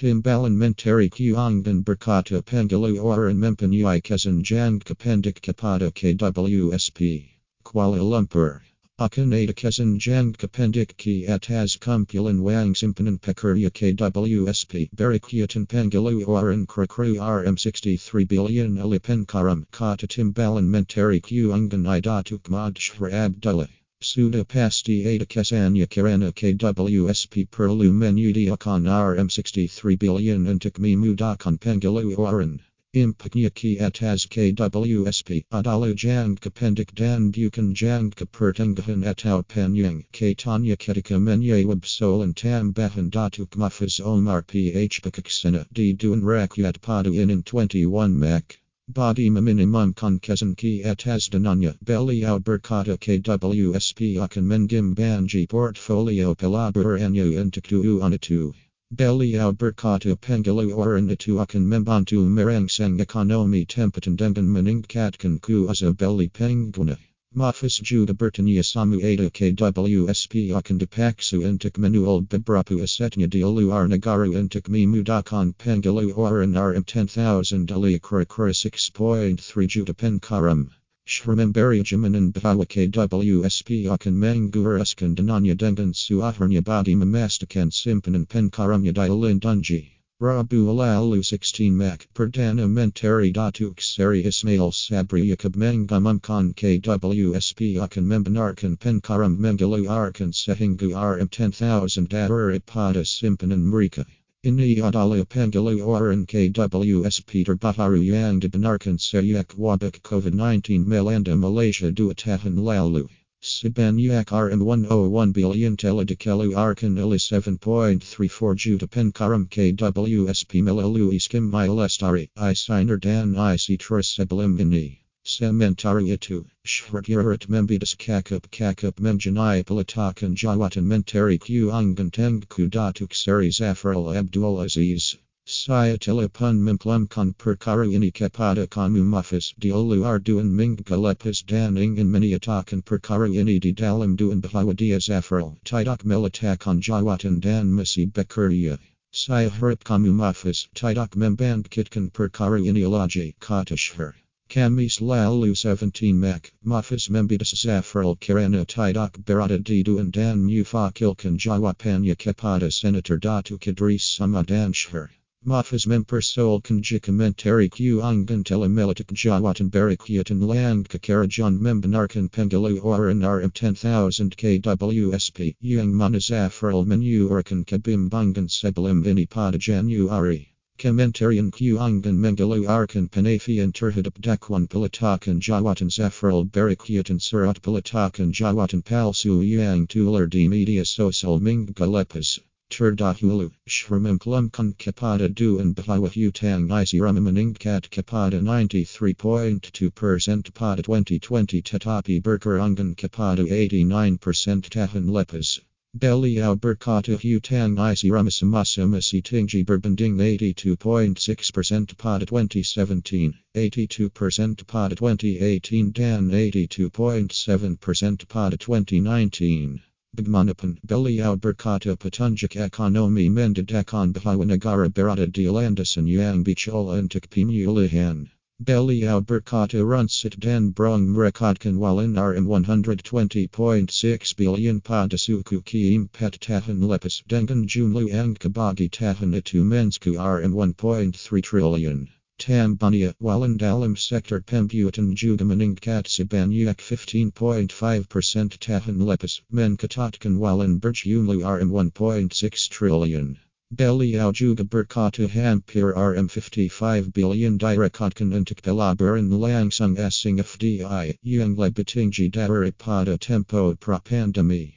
Timbalan mentari kuangdan berkata orang mempunyai kesan jang kependik kepada KWSP. Kuala Lumpur. Akan ada kesan jang kependik ki atas kumpulan wang simpanan pekerja KWSP berikutan pangalu orang kru RM63 billion alipen karam kata timbalan mentari kuangdan idatuk mad Abdullah. Sudah pasti ada kesannya kerana KWSP perlu menyediakan RM63 billion untuk memudahkan penggalu orang. Impaknya ki atas KWSP adalah jangka pendek dan bukan jangka pertengahan atau panjang. Katanya ketika menyewab solan tambahan datuk Mahfuz Omar PH Pokok Sena di Dewan Rakyat pada inin 21 Mak. Body meminimumkan kesan ki atas dananya beliau berkata KWSP akan mengembangkan portfolio pelaburannya untuk tujuan itu. Beliau berkata penggalu orang itu akan membantu merangsang ekonomi tempatan dengan meningkatkan kuasa beli pengguna. Mahfuz Juda bertanya Samu ada KWSP akan dipaksa untuk menjual beberapa asetnya di luar negara untuk memudahkan penggalu orang RM10,000 ali kira-kira 6.3 juta penkaram. Shramemberi jaminan bahwa KWSP akan menguruskan dananya dengan suaharnya bagi memastikan simpanan penkaramnya dilindungi. Rabu lalu 16 Mak Perdana Menteri Datuk Seri Ismail Sabri Yaakob mengumumkan KWSP akan membenarkan penkaram mengeluarkan sehingga RM10,000 daripada simpanan mereka. Ini adalah pengeluaran KWSP terbaru yang dibenarkan sejak wabak COVID-19 melanda Malaysia dua tahun lalu. Sebanyak RM101 billion telah dikeluarkan oleh 7.34 juta penkaram KWSP melalui skema Lestari, i-Sinar dan i-Citra sebelum ini. Sementara itu, Syarikat membidas kakap-kakap menjenai peletakan jawatan menteri keuangan tengku Datuk Seri Abdul Aziz. Saya telepon memplumkan perkara ini kepada kamu Mahfuz di luar duan minggu lepas dan ingin menyatakan perkara ini di dalam duan bahwa dia Zafrul tidak meletakkan jawatan dan masih bekerja. Saya harap kamu Mahfuz tidak membangkitkan perkara ini lagi kata Syar. Kami selalu 17 Mak, Mahfuz membidas Zafrul kerana tidak berada di duan dan mufakilkan jawapannya kepada Senator Datu Idris Sama dan. Mahfuz mempersoalkan jika menteri keuangan telah meletak jawatan berikutan lang kekerajan membenarkan pengeluaran RM10,000 KWSP yang mana Zafrul menyuarakan kebimbangan sebelum ini pada Januari. Kementerian keuangan mengeluarkan penafian terhadap dakwaan peletakan jawatan Zafrul berikutan surat peletakan jawatan palsu yang tular di media sosial minggu lepas. Terdahulu, memplumkan kepada duan bahwa hutang ICRM meningkat kepada 93.2% pada 2020 tetapi berkurangkan kepada 89% tahun lepas. Beliau berkata hutang masih tinggi berbanding 82.6% pada 2017, 82% pada 2018 dan 82.7% pada 2019. Bagmanapun beliau berkata petunjuk ekonomi mendedahkan bahwa negara berada di landasan yang bicara untuk pemulihan. Beliau berkata runsit dan brong merekatkan walin RM120.6 billion pada suku keempat tahun lepas dengan jumlah yang kebagi tahun itu mensku RM1.3 triliun. Tambania Walan dalam sector pembuatan juga meningkat sebanyak 15.5% tahun lepas mencatatkan walan berjumlah RM1.6 triliun. Beliau juga berkata hampir RM55 billion direkatkan untuk pelaburan langsung asing FDI yang lebih tinggi daripada tempo pra-pandemi.